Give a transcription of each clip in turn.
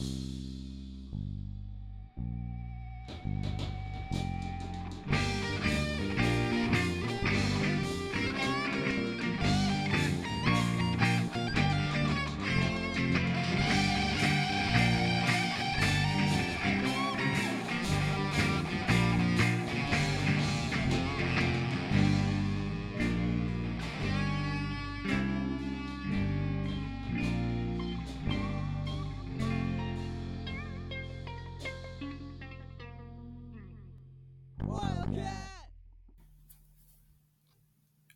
Peace.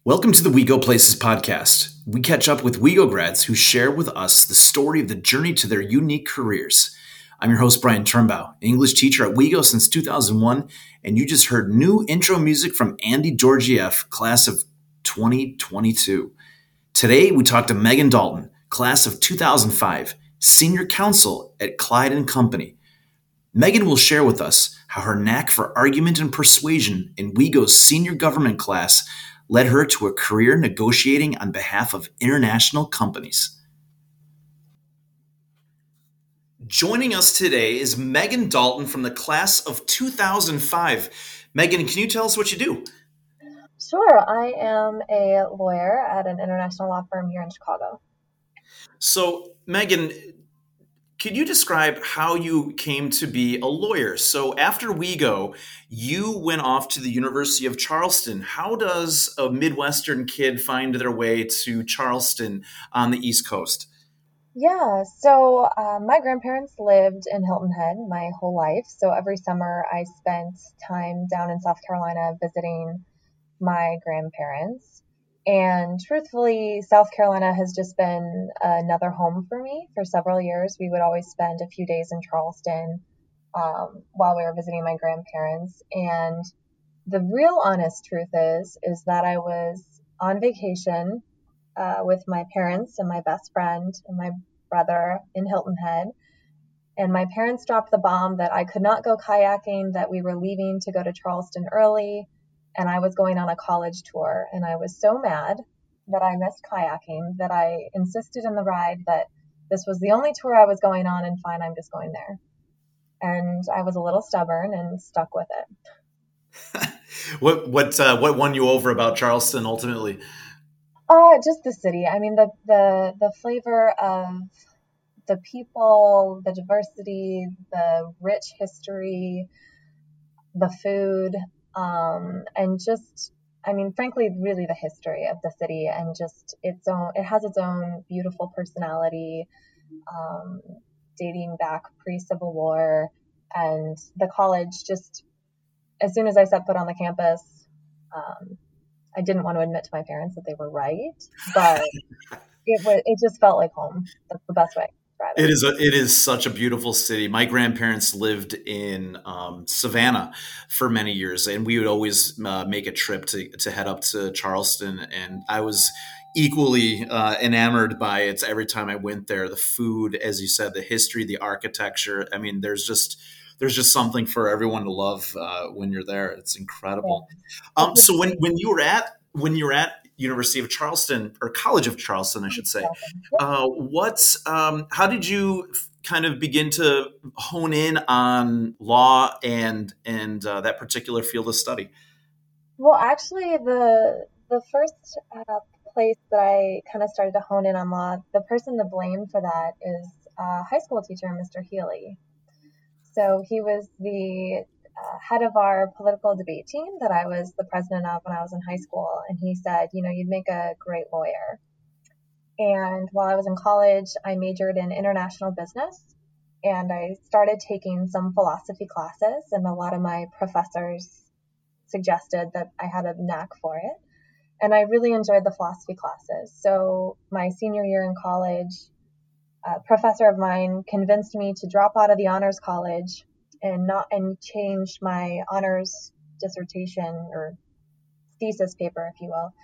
Welcome to the We Go Places podcast. We catch up with WeGo grads who share with us the story of the journey to their unique careers. I'm your host, Brian Turnbow, English teacher at WeGo since 2001, and you just heard new intro music from Andy Georgiev, class of 2022. Today, we talk to Megan Dalton, class of 2005, senior counsel at Clyde and Company. Megan will share with us how her knack for argument and persuasion in WeGo's senior government class led her to a career negotiating on behalf of international companies. Joining us today is Megan Dalton from the class of 2005. Megan, can you tell us what you do? Sure. I am a lawyer at an international law firm here in Chicago. So, Megan, could you describe how you came to be a lawyer? So after WeGo, you went off to the University of Charleston. How does a Midwestern kid find their way to Charleston on the East Coast? Yeah, so uh, my grandparents lived in Hilton Head my whole life. So every summer I spent time down in South Carolina visiting my grandparents. And truthfully, South Carolina has just been another home for me for several years. We would always spend a few days in Charleston um, while we were visiting my grandparents. And the real honest truth is, is that I was on vacation uh, with my parents and my best friend and my brother in Hilton Head. And my parents dropped the bomb that I could not go kayaking, that we were leaving to go to Charleston early, and I was going on a college tour. And I was so mad that I missed kayaking that I insisted in the ride that this was the only tour I was going on, and fine, I'm just going there. And I was a little stubborn and stuck with it. what what uh, what won you over about Charleston ultimately? Uh, just the city. I mean, the the the flavor of the people, the diversity, the rich history, the food um, and just I mean, frankly, really the history of the city and just its own. It has its own beautiful personality, um, dating back pre Civil War, and the college. Just as soon as I set foot on the campus, um, I didn't want to admit to my parents that they were right, but it was. It just felt like home. That's the best way. It is a, it is such a beautiful city. My grandparents lived in um, Savannah for many years, and we would always uh, make a trip to to head up to Charleston. And I was equally uh, enamored by it every time I went there. The food, as you said, the history, the architecture. I mean, there's just there's just something for everyone to love uh, when you're there. It's incredible. Um, so when when you were at when you were at University of Charleston or College of Charleston, I should say. Uh, what's um, how did you kind of begin to hone in on law and and uh, that particular field of study? Well, actually, the the first uh, place that I kind of started to hone in on law, the person to blame for that is a high school teacher, Mr. Healy. So he was the uh, head of our political debate team that I was the president of when I was in high school. And he said, you know, you'd make a great lawyer. And while I was in college, I majored in international business and I started taking some philosophy classes. And a lot of my professors suggested that I had a knack for it. And I really enjoyed the philosophy classes. So my senior year in college, a professor of mine convinced me to drop out of the honors college and not and changed my honors dissertation or thesis paper, if you will,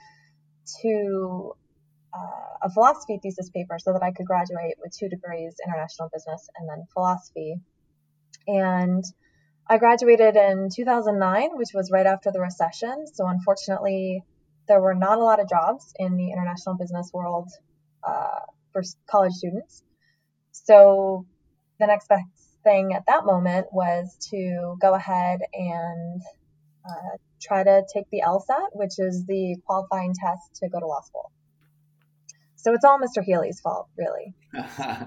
to uh, a philosophy thesis paper so that I could graduate with two degrees, international business and then philosophy. And I graduated in 2009, which was right after the recession. So unfortunately, there were not a lot of jobs in the international business world uh, for college students. So the next best thing at that moment was to go ahead and uh, try to take the LSAT, which is the qualifying test to go to law school. So it's all Mr. Healy's fault, really. uh,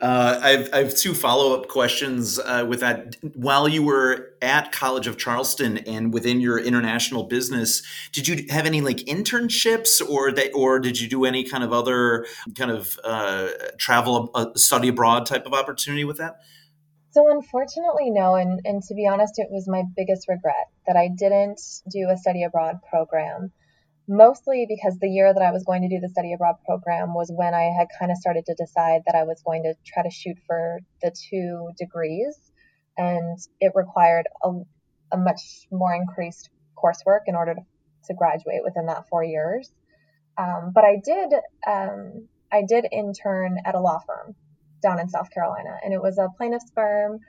I've, I have two follow up questions uh, with that. While you were at College of Charleston and within your international business, did you have any like internships, or that, or did you do any kind of other kind of uh, travel, uh, study abroad type of opportunity with that? So unfortunately, no. And, and to be honest, it was my biggest regret that I didn't do a study abroad program mostly because the year that I was going to do the study abroad program was when I had kind of started to decide that I was going to try to shoot for the two degrees. And it required a, a much more increased coursework in order to, to graduate within that four years. Um, but I did, um, I did intern at a law firm down in South Carolina, and it was a plaintiff's firm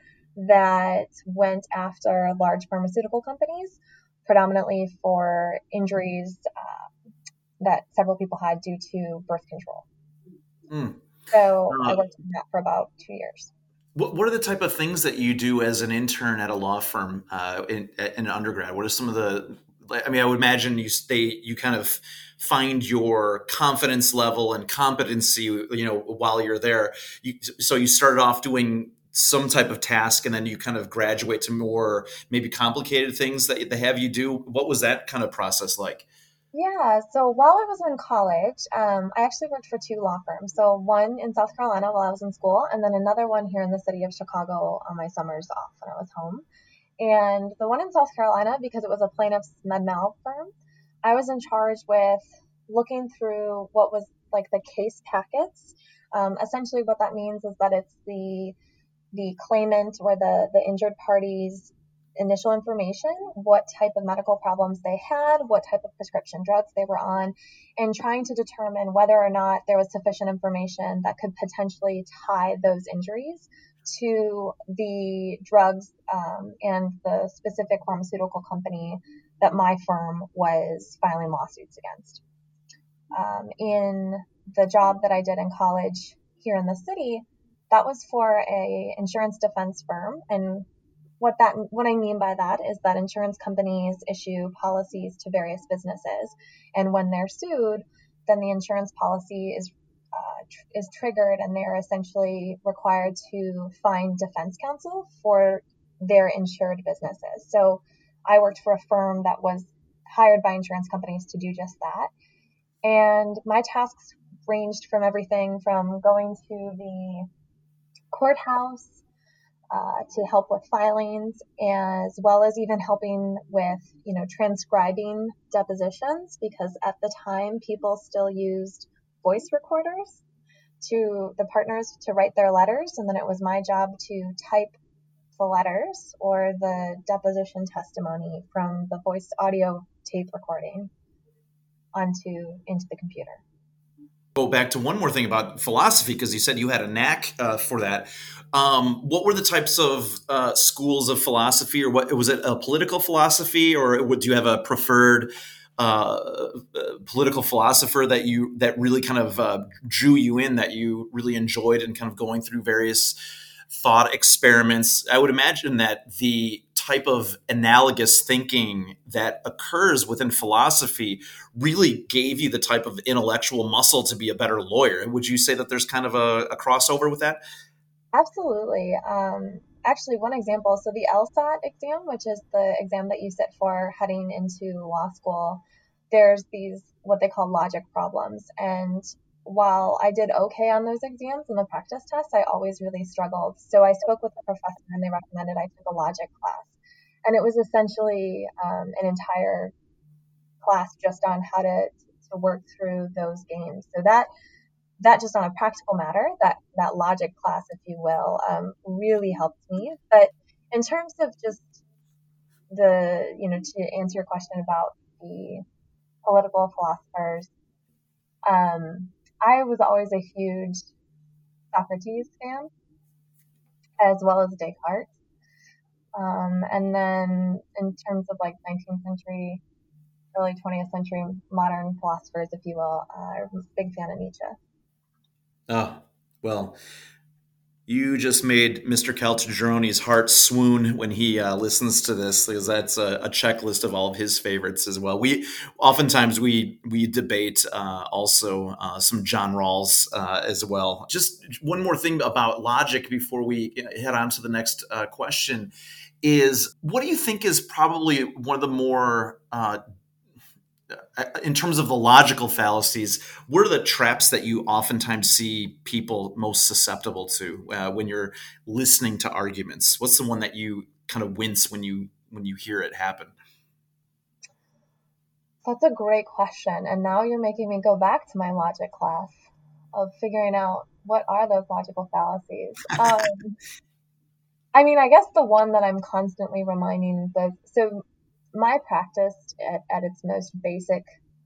that went after large pharmaceutical companies predominantly for injuries uh, that several people had due to birth control. Mm. So uh, I worked on that for about two years. What, what are the type of things that you do as an intern at a law firm uh, in, in undergrad? What are some of the I mean, I would imagine you stay, you kind of find your confidence level and competency, you know, while you're there. You, so you started off doing some type of task and then you kind of graduate to more maybe complicated things that they have you do. What was that kind of process like? Yeah so while i was in college um, i actually worked for two law firms. So one in south carolina while i was in school and then another one here in the city of chicago on my summers off when i was home and the one in south carolina because it was a plaintiff's med mal firm i was in charge with looking through what was like the case packets. Um, essentially what that means is that it's the the claimant or the, the injured party's initial information, what type of medical problems they had, what type of prescription drugs they were on, and trying to determine whether or not there was sufficient information that could potentially tie those injuries to the drugs um, and the specific pharmaceutical company that my firm was filing lawsuits against. Um, in the job that I did in college here in the city, that was for a insurance defense firm and what that what I mean by that is that insurance companies issue policies to various businesses and when they're sued then the insurance policy is uh, tr- is triggered and they're essentially required to find defense counsel for their insured businesses. So I worked for a firm that was hired by insurance companies to do just that. And my tasks ranged from everything from going to the courthouse uh, to help with filings, as well as even helping with, you know, transcribing depositions because at the time people still used voice recorders to the partners to write their letters, and then it was my job to type the letters or the deposition testimony from the voice audio tape recording onto into the computer go back to one more thing about philosophy because you said you had a knack uh, for that. Um, what were the types of uh, schools of philosophy, or what was it a political philosophy, or would you have a preferred uh, political philosopher that you that really kind of uh, drew you in, that you really enjoyed, and kind of going through various thought experiments? I would imagine that the type of analogous thinking that occurs within philosophy really gave you the type of intellectual muscle to be a better lawyer. Would you say that there's kind of a, a crossover with that? Absolutely. Um, actually, one example so the LSAT exam, which is the exam that you sit for heading into law school, there's these what they call logic problems. And while I did okay on those exams and the practice tests, I always really struggled. So I spoke with the professor and they recommended I took a logic class and it was essentially um, an entire class just on how to to work through those games. So that that just on a practical matter, that that logic class, if you will, um, really helped me. But in terms of just the you know to answer your question about the political philosophers, um, I was always a huge Socrates fan, as well as Descartes. Um, and then in terms of like 19th century, early 20th century modern philosophers, if you will, uh, I'm a big fan of Nietzsche. Oh, well, You just made Mr. Caltagerone's heart swoon when he uh, listens to this, because that's a, a, checklist of all of his favorites as well. We oftentimes we we debate uh, also uh, some John Rawls uh, as well. Just one more thing about logic before we head on to the next uh, question is what do you think is probably one of the more uh, in terms of the logical fallacies, what are the traps that you oftentimes see people most susceptible to uh, when you're listening to arguments? What's the one that you kind of wince when you when you hear it happen? That's a great question, and now you're making me go back to my logic class of figuring out what are those logical fallacies. Um, I mean, I guess the one that I'm constantly reminding the so my practice at, at its most basic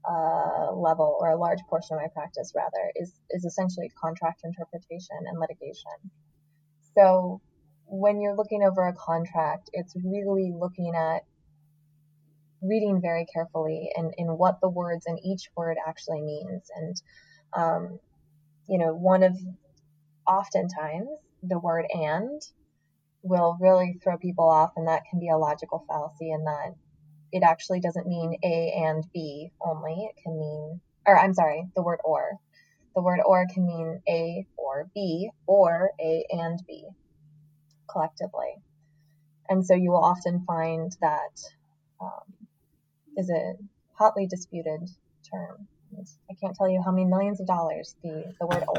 uh, level, or a large portion of my practice rather, is is essentially contract interpretation and litigation. So when you're looking over a contract, it's really looking at reading very carefully and in what the words in each word actually means. And um, you know, one of oftentimes the word and will really throw people off, and that can be a logical fallacy and that it actually doesn't mean A and B only. It can mean, or I'm sorry, the word or. The word or can mean A or B or A and B collectively. And so you will often find that um, is a hotly disputed term. I can't tell you how many millions of dollars the, the word or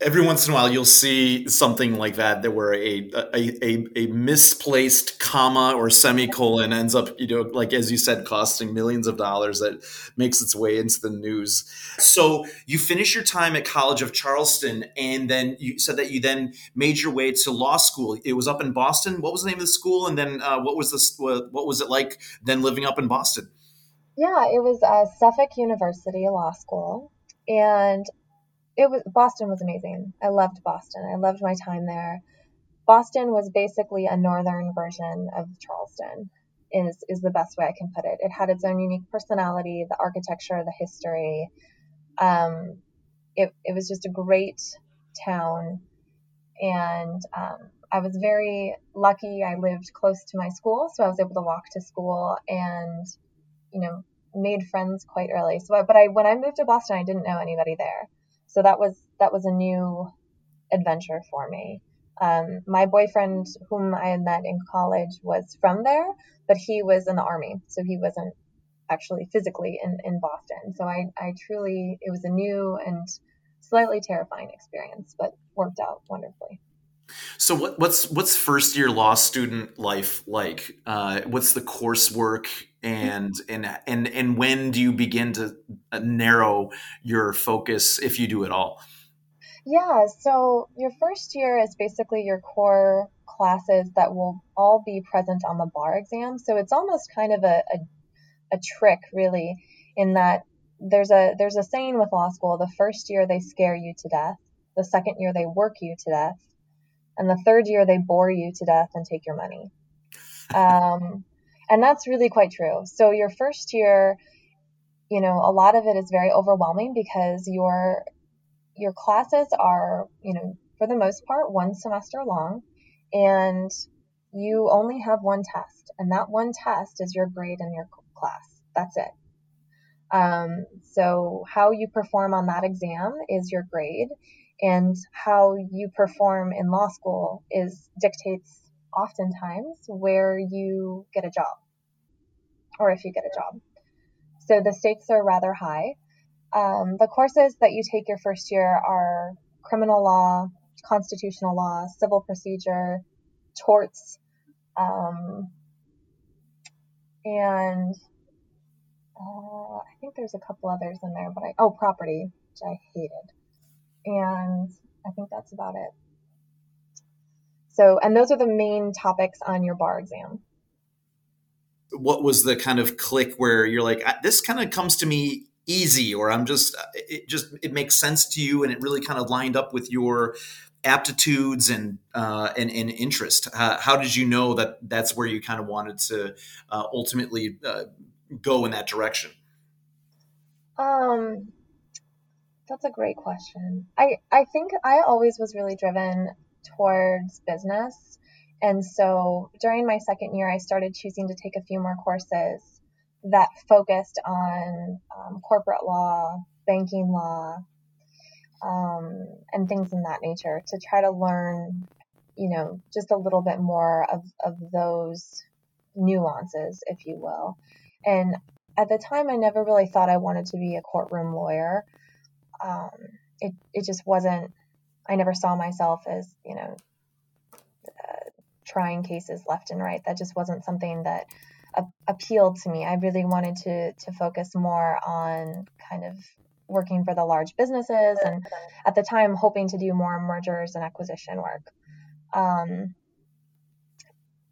every once in a while you'll see something like that that where a, a, a, a, misplaced comma or semicolon ends up you know like as you said costing millions of dollars that makes its way into the news. So you finish your time at college of charleston and then you said that you then made your way to law school. It was up in boston? What was the name of the school? And then uh, what was this what was it like then living up in boston? Yeah it was uh, suffolk university law school and it was Boston was amazing. I loved Boston. I loved my time there. Boston was basically a northern version of Charleston. Is is the best way I can put it. It had its own unique personality, the architecture, the history. Um, it it was just a great town, and um, I was very lucky. I lived close to my school, so I was able to walk to school, and you know made friends quite early. So, but I when I moved to Boston, I didn't know anybody there. So that was that was a new adventure for me. Um, my boyfriend, whom I had met in college, was from there, but he was in the army, so he wasn't actually physically in, in Boston. So I, I truly, it was a new and slightly terrifying experience, but worked out wonderfully. So what, what's what's first year law student life like? Uh, what's the coursework and and and and when do you begin to uh, narrow your focus if you do at all? Yeah, so your first year is basically your core classes that will all be present on the bar exam. So it's almost kind of a, a, a trick, really, in that there's a there's a saying with law school: the first year they scare you to death, the second year they work you to death, and the third year they bore you to death and take your money. Um, and that's really quite true. So your first year, you know, a lot of it is very overwhelming because your your classes are, you know, for the most part one semester long and you only have one test and that one test is your grade in your class. That's it. Um, so how you perform on that exam is your grade and how you perform in law school is dictates oftentimes where you get a job or if you get a job. So the stakes are rather high. Um, the courses that you take your first year are criminal law, constitutional law, civil procedure, torts, um, and uh, I think there's a couple others in there, but I oh property, which I hated and I think that's about it. So, and those are the main topics on your bar exam. What was the kind of click where you're like, this kind of comes to me easy, or I'm just, it just, it makes sense to you, and it really kind of lined up with your aptitudes and uh, and, and interest. Uh, how did you know that that's where you kind of wanted to uh, ultimately uh, go in that direction? Um, That's a great question. I, I think I always was really driven towards business. And so during my second year, I started choosing to take a few more courses that focused on um, corporate law, banking law, um, and things in that nature to try to learn, you know, just a little bit more of, of those nuances, if you will. And at the time, I never really thought I wanted to be a courtroom lawyer. Um, it, it just wasn't, I never saw myself as, you know, uh, trying cases left and right. That just wasn't something that appealed to me. I really wanted to to focus more on kind of working for the large businesses and at the time hoping to do more mergers and acquisition work. Um,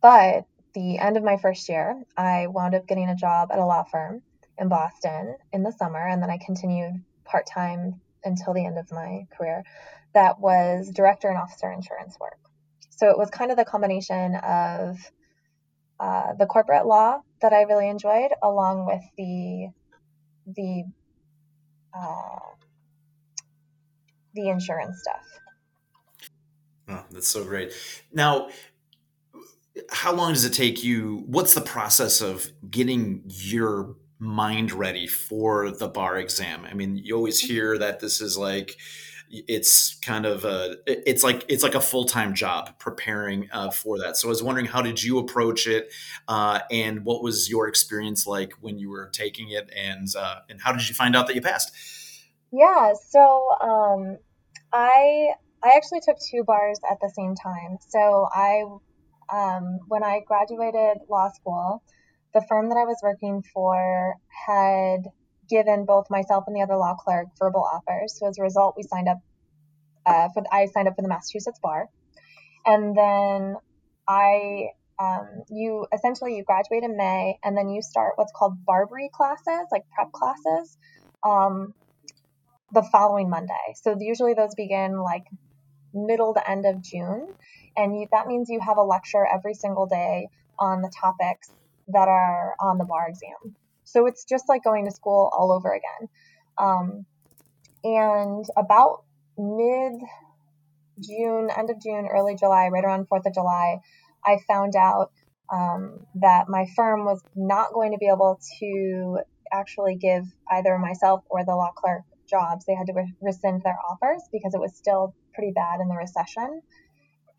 but the end of my first year, I wound up getting a job at a law firm in Boston in the summer, and then I continued part time until the end of my career. That was director and officer insurance work. So it was kind of the combination of uh, the corporate law that I really enjoyed, along with the the uh, the insurance stuff. Oh, that's so great. Now, how long does it take you? What's the process of getting your mind ready for the bar exam? I mean, you always hear that this is like it's kind of a it's like it's like a full-time job preparing uh, for that. So i was wondering how did you approach it uh, and what was your experience like when you were taking it and uh, and how did you find out that you passed? Yeah so um, i i actually took two bars at the same time. So i um, when i graduated law school the firm that i was working for had given both myself and the other law clerk verbal offers. So as a result, we signed up uh, for the, I signed up for the Massachusetts bar, and then I um, you essentially you graduate in May, and then you start what's called BarBri classes, like prep classes, um, the following Monday. So usually those begin like middle to end of June, and you, that means you have a lecture every single day on the topics that are on the bar exam. So it's just like going to school all over again. Um, and about mid June, end of June, early July, right around 4th of July, I found out um, that my firm was not going to be able to actually give either myself or the law clerk jobs. They had to re- rescind their offers because it was still pretty bad in the recession.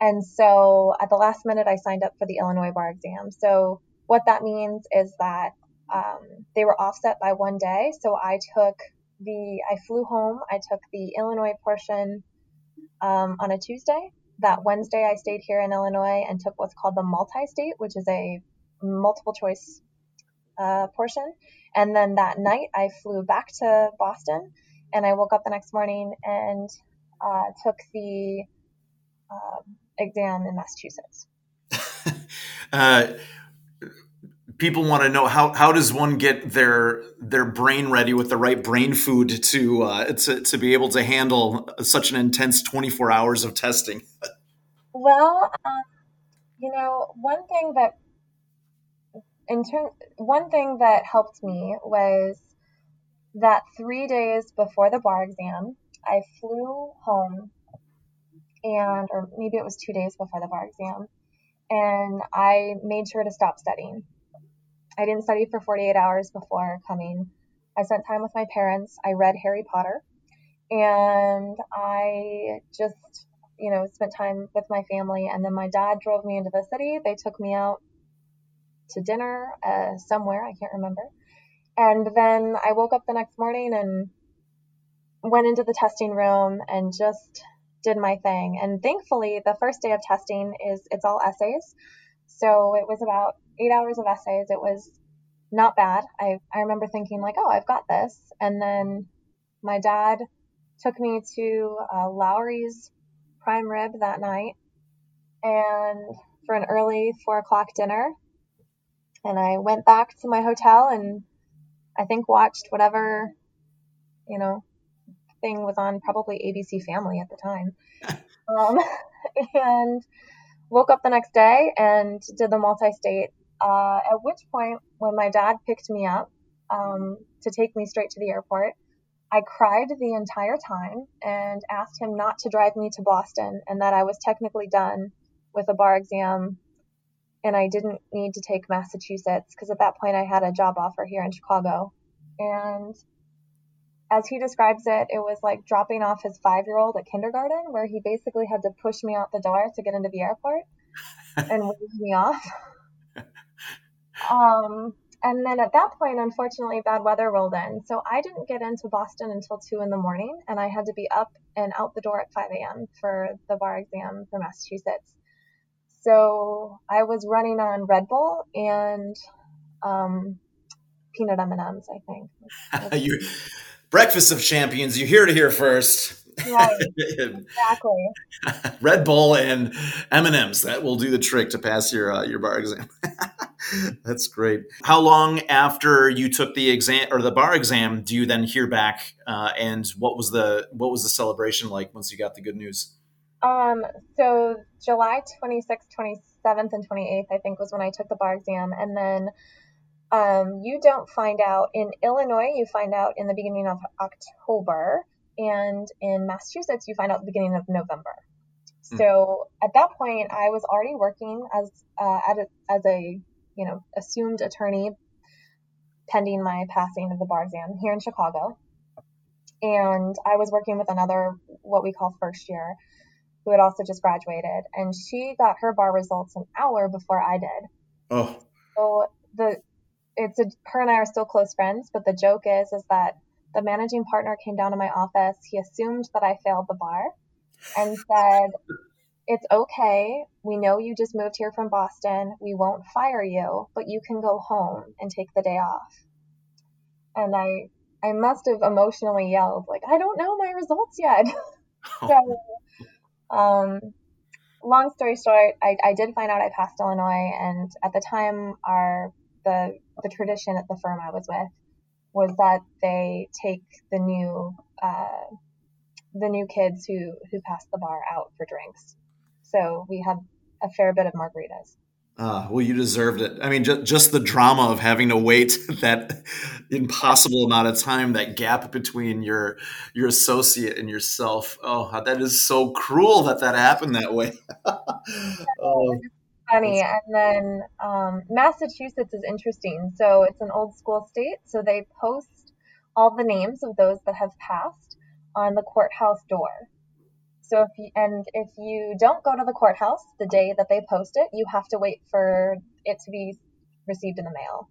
And so at the last minute, I signed up for the Illinois bar exam. So what that means is that um, they were offset by one day. So I took the, I flew home. I took the Illinois portion um, on a Tuesday. That Wednesday, I stayed here in Illinois and took what's called the multi-state, which is a multiple choice uh, portion. And then that night, I flew back to Boston, and I woke up the next morning and uh, took the uh, exam in Massachusetts. people want to know how how does one get their their brain ready with the right brain food to uh, to to be able to handle such an intense 24 hours of testing? Well um, you know one thing that in term, one thing that helped me was that three days before the bar exam i flew home and or maybe it was two days before the bar exam and i made sure to stop studying I didn't study for 48 hours before coming. I spent time with my parents. I read Harry Potter. And I just, you know, spent time with my family. And then my dad drove me into the city. They took me out to dinner uh, somewhere. I can't remember. And then I woke up the next morning and went into the testing room and just did my thing. And thankfully, the first day of testing is it's all essays. So it was about eight hours of essays. It was not bad. I, I remember thinking like, oh, I've got this. And then my dad took me to uh, Lawry's prime rib that night and for an early four o'clock dinner. And I went back to my hotel and I think watched whatever, you know, thing was on probably ABC Family at the time. um, and woke up the next day and did the multi-state uh, at which point, when my dad picked me up um, to take me straight to the airport, I cried the entire time and asked him not to drive me to Boston and that I was technically done with a bar exam and I didn't need to take Massachusetts because at that point I had a job offer here in Chicago. And as he describes it, it was like dropping off his five year old at kindergarten, where he basically had to push me out the door to get into the airport and wave me off. Um, and then at that point, unfortunately, bad weather rolled in. So I didn't get into Boston until 2 in the morning, and I had to be up and out the door at 5 a.m. for the bar exam for Massachusetts. So I was running on Red Bull and um, peanut M&Ms, I think. you, breakfast of champions, you hear to hear first. Right. exactly. Red Bull and M and M's that will do the trick to pass your uh, your bar exam. That's great. How long after you took the exam or the bar exam do you then hear back? Uh, and what was the what was the celebration like once you got the good news? Um, so July 26th, 27th, and 28th, I think, was when I took the bar exam, and then um, you don't find out in Illinois. You find out in the beginning of October and in Massachusetts, you find out the beginning of November. Mm. So at that point, I was already working as uh, a, as a you know assumed attorney, pending my passing of the bar exam here in Chicago, and I was working with another what we call first year, who had also just graduated, and she got her bar results an hour before I did. Oh. So the it's a her and I are still close friends, but the joke is is that the managing partner came down to my office. He assumed that I failed the bar and said, It's okay. We know you just moved here from Boston. We won't fire you, but you can go home and take the day off. And I I must have emotionally yelled, like, I don't know my results yet. so um long story short, I, I did find out I passed Illinois and at the time our the the tradition at the firm I was with was that they take the new uh, the new kids who who pass the bar out for drinks. So we had a fair bit of margaritas. Uh, well, you deserved it. I mean, just, just the drama of having to wait that impossible amount of time, that gap between your your associate and yourself. Oh, that is so cruel that that happened that way. oh, funny. And then um, Massachusetts is interesting. So it's an old school state. So they post all the names of those that have passed on the courthouse door. So if you, and if you don't go to the courthouse the day that they post it, you have to wait for it to be received in the mail.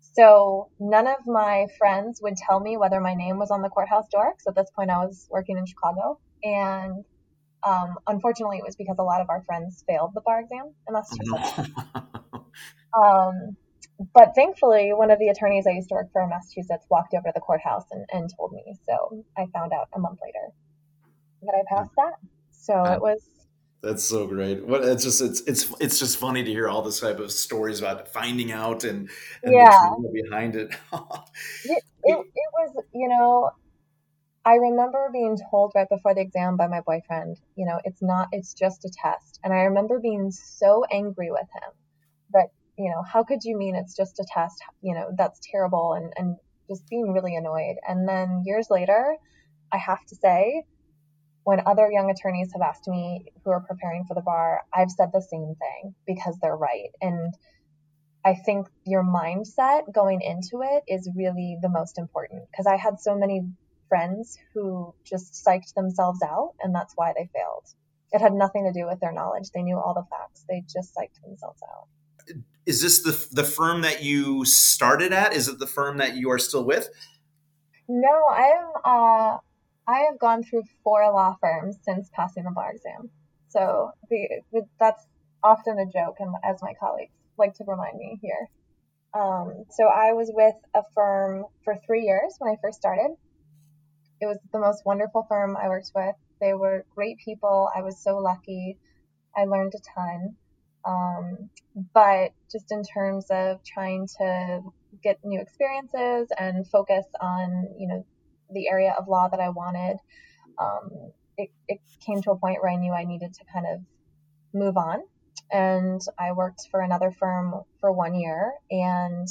So none of my friends would tell me whether my name was on the courthouse door because at this point I was working in Chicago and um, unfortunately, it was because a lot of our friends failed the bar exam in Massachusetts. um, but thankfully, one of the attorneys I used to work for in Massachusetts walked over to the courthouse and, and told me. So I found out a month later that I passed that. So it was. That's so great. What it's just it's it's it's just funny to hear all this type of stories about finding out and, and yeah. behind it. it, it. It was you know I remember being told right before the exam by my boyfriend, you know, it's not, it's just a test. And I remember being so angry with him that, you know, how could you mean it's just a test? You know, that's terrible and, and just being really annoyed. And then years later, I have to say, when other young attorneys have asked me who are preparing for the bar, I've said the same thing because they're right. And I think your mindset going into it is really the most important because I had so many friends who just psyched themselves out, and that's why they failed. It had nothing to do with their knowledge. They knew all the facts. They just psyched themselves out. Is this the the firm that you started at? Is it the firm that you are still with? No, I am. Uh, I have gone through four law firms since passing the bar exam. So the, the, that's often a joke, and as my colleagues like to remind me here. Um, so I was with a firm for three years when I first started, it was the most wonderful firm I worked with. They were great people. I was so lucky. I learned a ton. Um, but just in terms of trying to get new experiences and focus on, you know, the area of law that I wanted, um, it, it came to a point where I knew I needed to kind of move on. And I worked for another firm for one year. And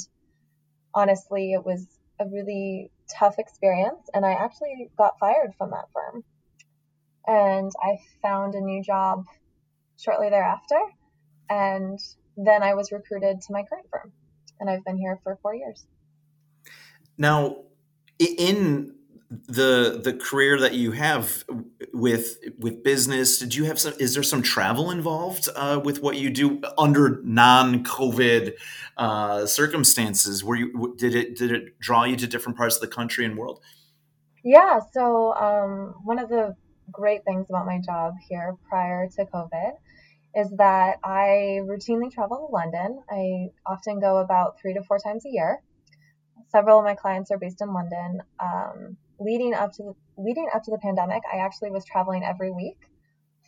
honestly, it was a really tough experience, and I actually got fired from that firm. And I found a new job shortly thereafter, and then I was recruited to my current firm, and I've been here for four years. Now, in the the career that you have with with business did you have some is there some travel involved uh, with what you do under non-covid uh, circumstances? Where you did it did it draw you to different parts of the country and world? Yeah so um, one of the great things about my job here prior to covid is that i routinely travel to london. I often go about three to four times a year. Several of my clients are based in london um, leading up to the leading up to the pandemic, I actually was traveling every week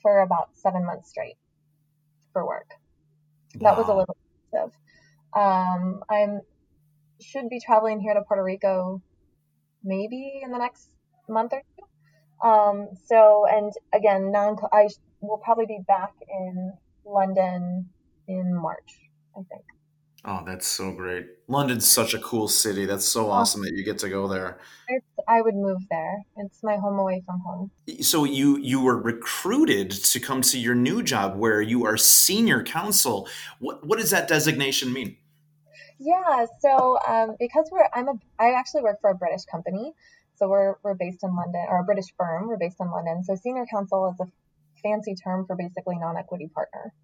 for about seven months straight for work. Wow. That was a little expensive. Um, I'm should be traveling here to Puerto Rico maybe in the next month or two. Um, so and again, non I will probably be back in London in March, I think. Oh, that's so great. London's such a cool city. That's so awesome that you get to go there. It's, I would move there. It's my home away from home. So you you were recruited to come to your new job where you are senior counsel. What what does that designation mean? Yeah, so um, because we're I'm a I actually work for a British company. So we're we're based in London or a British firm. We're based in London. So senior counsel is a fancy term for basically non-equity partner.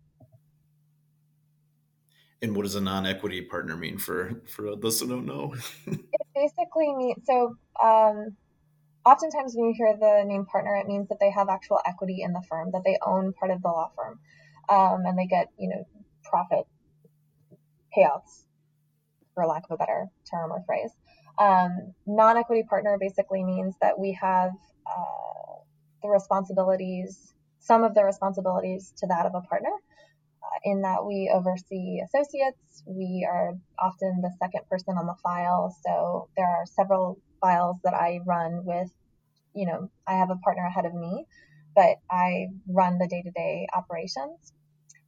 And what does a non-equity partner mean for for those who don't know? basically means so. Um, oftentimes, when you hear the name partner, it means that they have actual equity in the firm, that they own part of the law firm, um, and they get you know profit payouts, for lack of a better term or phrase. Um, non-equity partner basically means that we have uh, the responsibilities, some of the responsibilities to that of a partner in that we oversee associates. We are often the second person on the file. So there are several files that I run with, you know, I have a partner ahead of me, but I run the day to day operations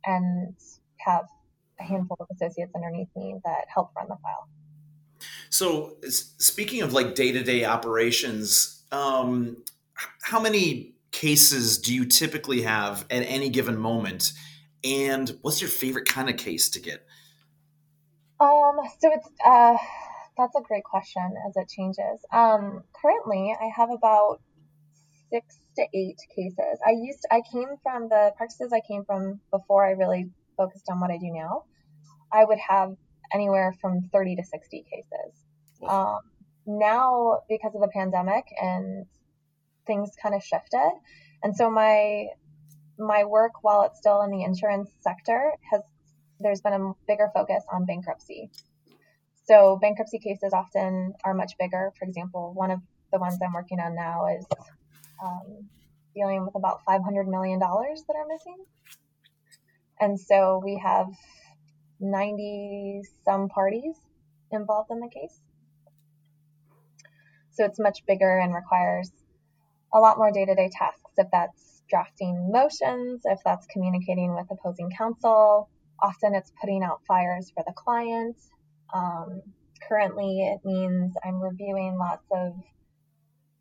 and have a handful of associates underneath me that help run the file. So, speaking of like day to day operations, um, how many cases do you typically have at any given moment? And what's your favorite kind of case to get? Um, so it's uh, that's a great question as it changes. Um, currently, I have about six to eight cases. I used to, I came from the practices I came from before I really focused on what I do now. I would have anywhere from 30 to 60 cases. Um, now, because of the pandemic and things kind of shifted, and so my my work, while it's still in the insurance sector, has there's been a bigger focus on bankruptcy. So bankruptcy cases often are much bigger. For example, one of the ones I'm working on now is um, dealing with about 500 million dollars that are missing, and so we have 90 some parties involved in the case. So it's much bigger and requires a lot more day-to-day tasks if that's drafting motions, if that's communicating with opposing counsel. Often it's putting out fires for the client. Um, currently, it means I'm reviewing lots of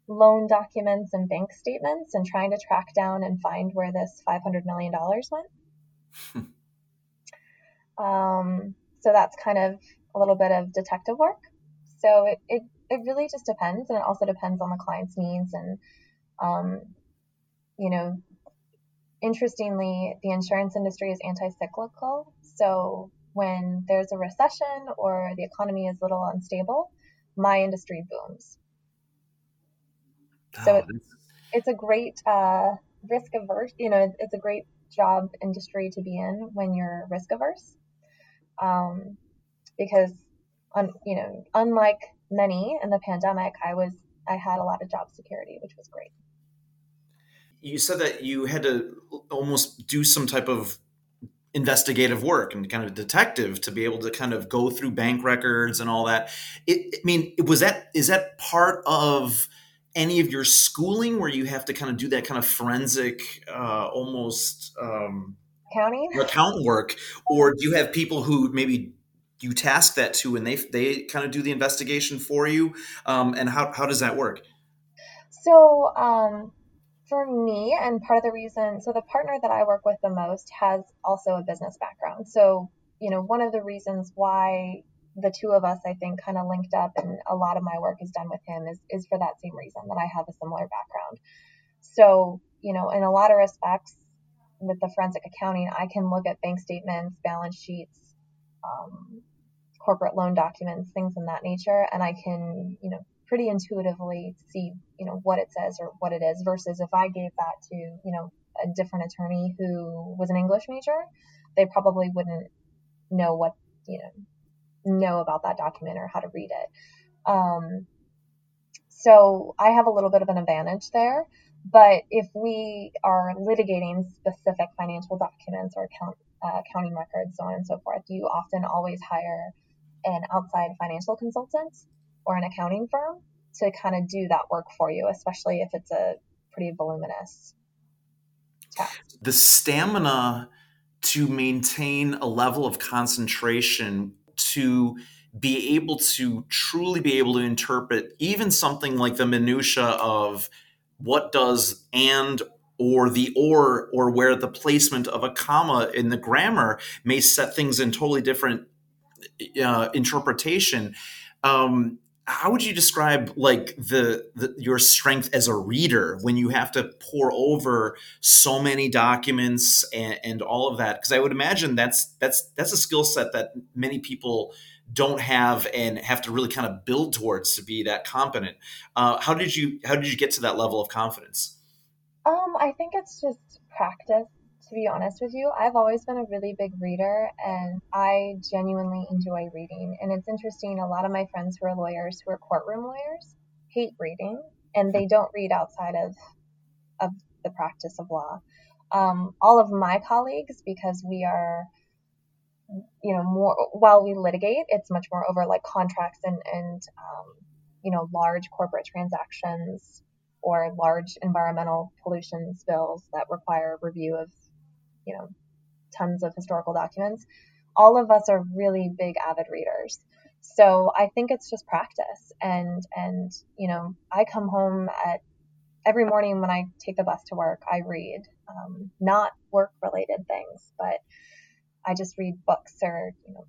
loan documents and bank statements and trying to track down and find where this $500 million went. um, so that's kind of a little bit of detective work. So it, it, it really just depends, and it also depends on the client's needs and um, you know, interestingly, the insurance industry is anti cyclical. So when there's a recession or the economy is a little unstable, my industry booms. So oh, it's, it's a great uh, risk averse, you know, it's a great job industry to be in when you're risk averse. Um, because, un, you know, unlike many in the pandemic, I was, I had a lot of job security, which was great you said that you had to almost do some type of investigative work and kind of detective to be able to kind of go through bank records and all that. It, I mean, was that is that part of any of your schooling where you have to kind of do that kind of forensic, uh, almost um, accounting? account work, or do you have people who maybe you task that to and they they kind of do the investigation for you? Um, and how, how does that work? So um, for me and part of the reason so the partner that i work with the most has also a business background. So you know one of the reasons why the two of us i think kind of linked up and a lot of my work is done with him is, is for that same reason that i have a similar background. So you know in a lot of respects with the forensic accounting i can look at bank statements balance sheets um, corporate loan documents, things in that nature, and I can, you know, pretty intuitively see, you know, what it says or what it is versus if I gave that to, you know, a different attorney who was an English major, they probably wouldn't know what, you know, know about that document or how to read it. Um, so I have a little bit of an advantage there. But if we are litigating specific financial documents or account, uh, accounting records, so on and so forth, you often always hire an outside financial consultant or an accounting firm to kind of do that work for you, especially if it's a pretty voluminous task. The stamina to maintain a level of concentration to be able to truly be able to interpret even something like the minutia of what does and or the or or where the placement of a comma in the grammar may set things in totally different uh, interpretation. Um, how would you describe like the, the, your strength as a reader when you have to pore over so many documents and, and all of that? Because i would imagine that's that's that's a skill set that many people don't have and have to really kind of build towards to be that competent. Uh, how did you how did you get to that level of confidence? Um i think it's just practice to be honest with you. I've always been a really big reader and I genuinely enjoy reading. And it's interesting, a lot of my friends who are lawyers, who are courtroom lawyers, hate reading and they don't read outside of, of the practice of law. Um, all of my colleagues, because we are, you know, more while we litigate, it's much more over like contracts and, and um, you know, large corporate transactions or large environmental pollution spills that require review of you know, tons of historical documents, all of us are really big avid readers. So I think it's just practice and and you know, I come home at every morning when I take the bus to work, I read um, not work related things, but I just read books or you know,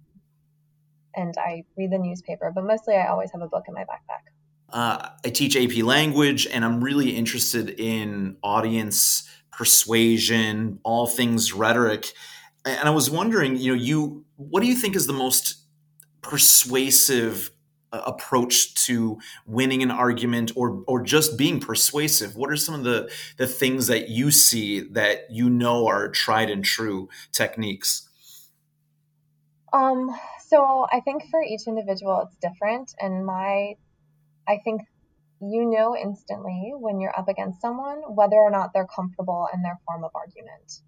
and I read the newspaper. But mostly, I always have a book in my backpack. Uh, I teach AP language, and I'm really interested in audience persuasion, all things rhetoric. And I was wondering, you know, you what do you think is the most persuasive uh, approach to winning an argument or or just being persuasive? What are some of the the things that you see that you know are tried and true techniques? Um, so I think for each individual it's different and my I think you know instantly when you're up against someone whether or not they're comfortable in their form of argument.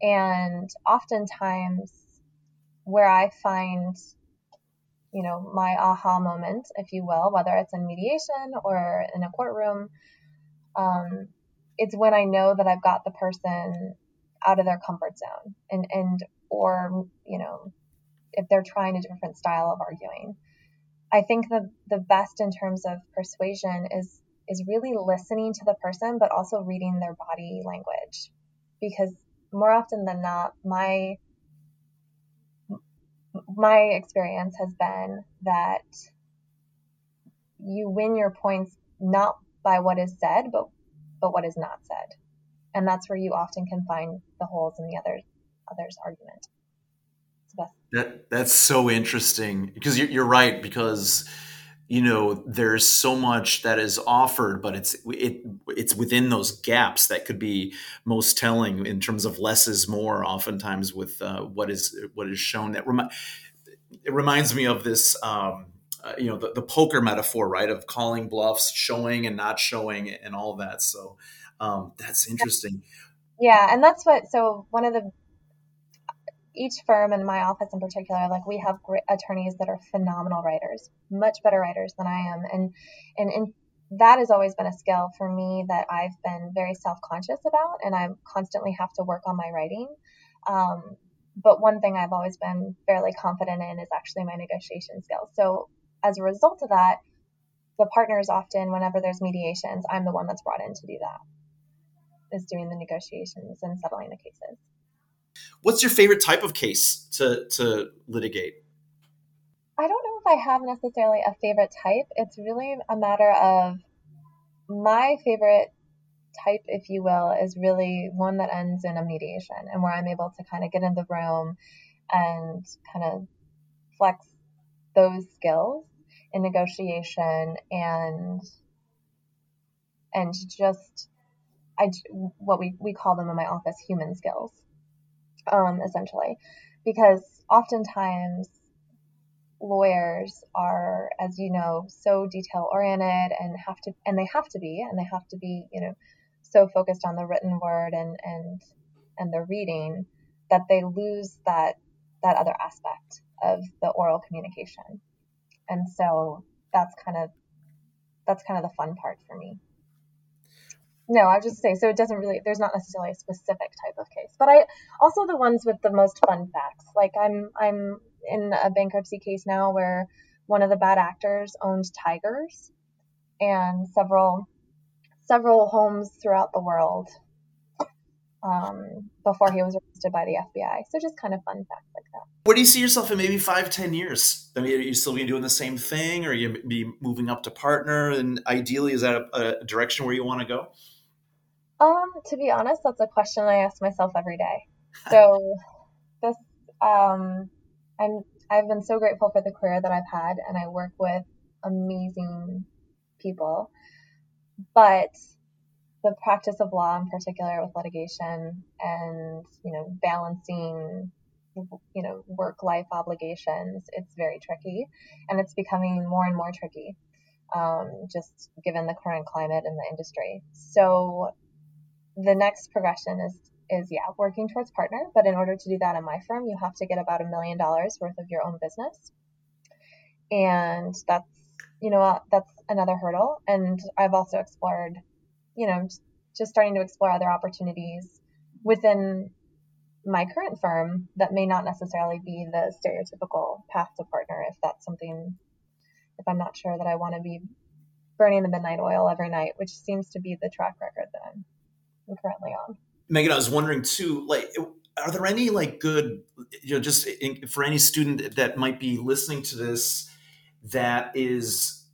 And oftentimes, where I find, you know, my aha moment, if you will, whether it's in mediation or in a courtroom, um, it's when I know that I've got the person out of their comfort zone and, and, or, you know, if they're trying a different style of arguing. I think the the best in terms of persuasion is is really listening to the person, but also reading their body language, because more often than not, my my experience has been that you win your points not by what is said, but but what is not said, and that's where you often can find the holes in the other other's argument. That that's so interesting because you're, you're right because you know there's so much that is offered but it's it it's within those gaps that could be most telling in terms of less is more oftentimes with uh, what is what is shown. That remi- it reminds me of this um, uh, you know the, the poker metaphor right of calling bluffs showing and not showing and all that. So um, that's interesting. Yeah and that's what so one of the each firm and my office in particular, like we have great attorneys that are phenomenal writers, much better writers than I am, and and and that has always been a skill for me that I've been very self conscious about, and I constantly have to work on my writing. Um, but one thing I've always been fairly confident in is actually my negotiation skills. So as a result of that, the partners often, whenever there's mediations, I'm the one that's brought in to do that, is doing the negotiations and settling the cases. What's your favorite type of case to, to litigate? I don't know if I have necessarily a favorite type. It's really a matter of my favorite type, if you will, is really one that ends in a mediation and where I'm able to kind of get in the room and kind of flex those skills in negotiation and and just I what we we call them in my office human skills, um, essentially, because oftentimes lawyers are, as you know, so detail oriented and have to and they have to be and they have to be you know so focused on the written word and and and the reading that they lose that that other aspect of the oral communication. And so that's kind of that's kind of the fun part for me no i was just saying so it doesn't really there's not necessarily a specific type of case but i also the ones with the most fun facts like i'm i'm in a bankruptcy case now where one of the bad actors owned tigers and several several homes throughout the world um, before he was arrested by the FBI. So just kind of fun facts like that. Where do you see yourself in maybe five, ten years? I mean, are you still be doing the same thing, or are you be moving up to partner? And ideally, is that a, a direction where you want to go? Um, to be honest, that's a question I ask myself every day. So this, um, I'm I've been so grateful for the career that I've had, and I work with amazing people but the practice of law in particular with litigation and you know balancing you know work life obligations it's very tricky and it's becoming more and more tricky um, just given the current climate in the industry so the next progression is is yeah working towards partner but in order to do that in my firm you have to get about a million dollars worth of your own business and that's you know uh, that's another hurdle. And I've also explored, you know, just starting to explore other opportunities within my current firm that may not necessarily be the stereotypical path to partner if that's something if I'm not sure that I want to be burning the midnight oil every night, which seems to be the track record that I'm, I'm currently on. Megan, I was wondering too, like, are there any like good, you know, just in, for any student that might be listening to this that is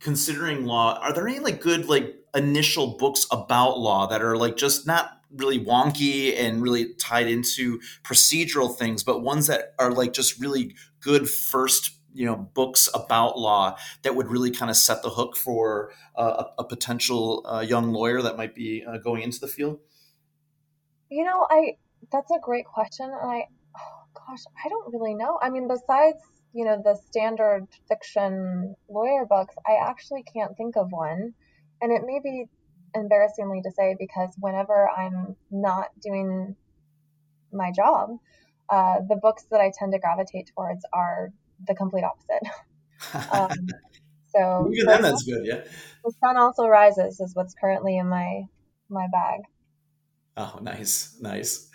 considering law, are there any like good like initial books about law that are like just not really wonky and really tied into procedural things, but ones that are like just really good first you know books about law that would really kind of set the hook for uh, a, a, potential uh, young lawyer that might be uh, going into the field you know i that's a great question and i oh gosh i don't really know i mean besides you know, the standard fiction lawyer books, I actually can't think of one. And it may be embarrassingly to say because whenever I'm not doing my job, uh, the books that I tend to gravitate towards are the complete opposite. um, so even then, that's good. Yeah. The sun also rises is what's currently in my my bag. Oh, nice, nice.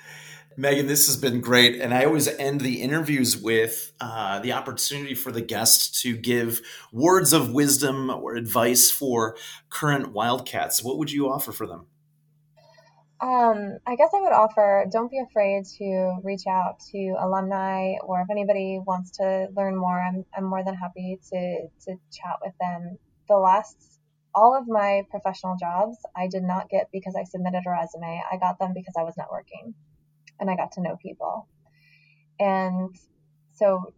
Megan, this has been great. And I always end the interviews with uh, the opportunity for the guest to give words of wisdom or advice for current Wildcats. What would you offer for them? Um, I guess I would offer don't be afraid to reach out to alumni or if anybody wants to learn more, I'm, I'm more than happy to, to chat with them. The last, all of my professional jobs, I did not get because I submitted a resume. I got them because I was networking and I got to know people. And so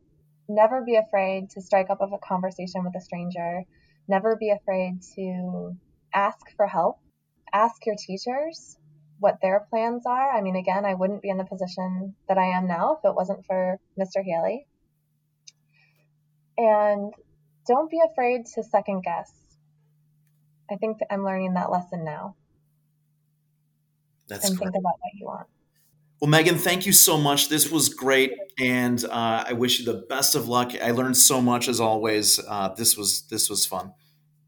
never be afraid to strike up a conversation with a stranger. Never be afraid to ask for help. Ask your teachers what their plans are. I mean, again, I wouldn't be in the position that I am now if it wasn't for Mr. Haley. And don't be afraid to second guess. I think I'm learning that lesson now. That's and great. think about what you want. Well, Megan, thank you so much. This was great, and uh, I wish you the best of luck. I learned so much as always. Uh, this was this was fun.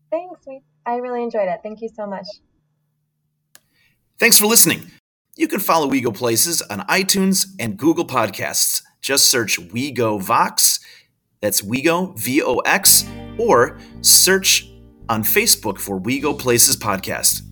Thanks, I really enjoyed it. Thank you so much. Thanks for listening. You can follow We Go Places on iTunes and Google Podcasts. Just search We Go Vox. That's We Go V O X, or search on Facebook for We Go Places Podcast.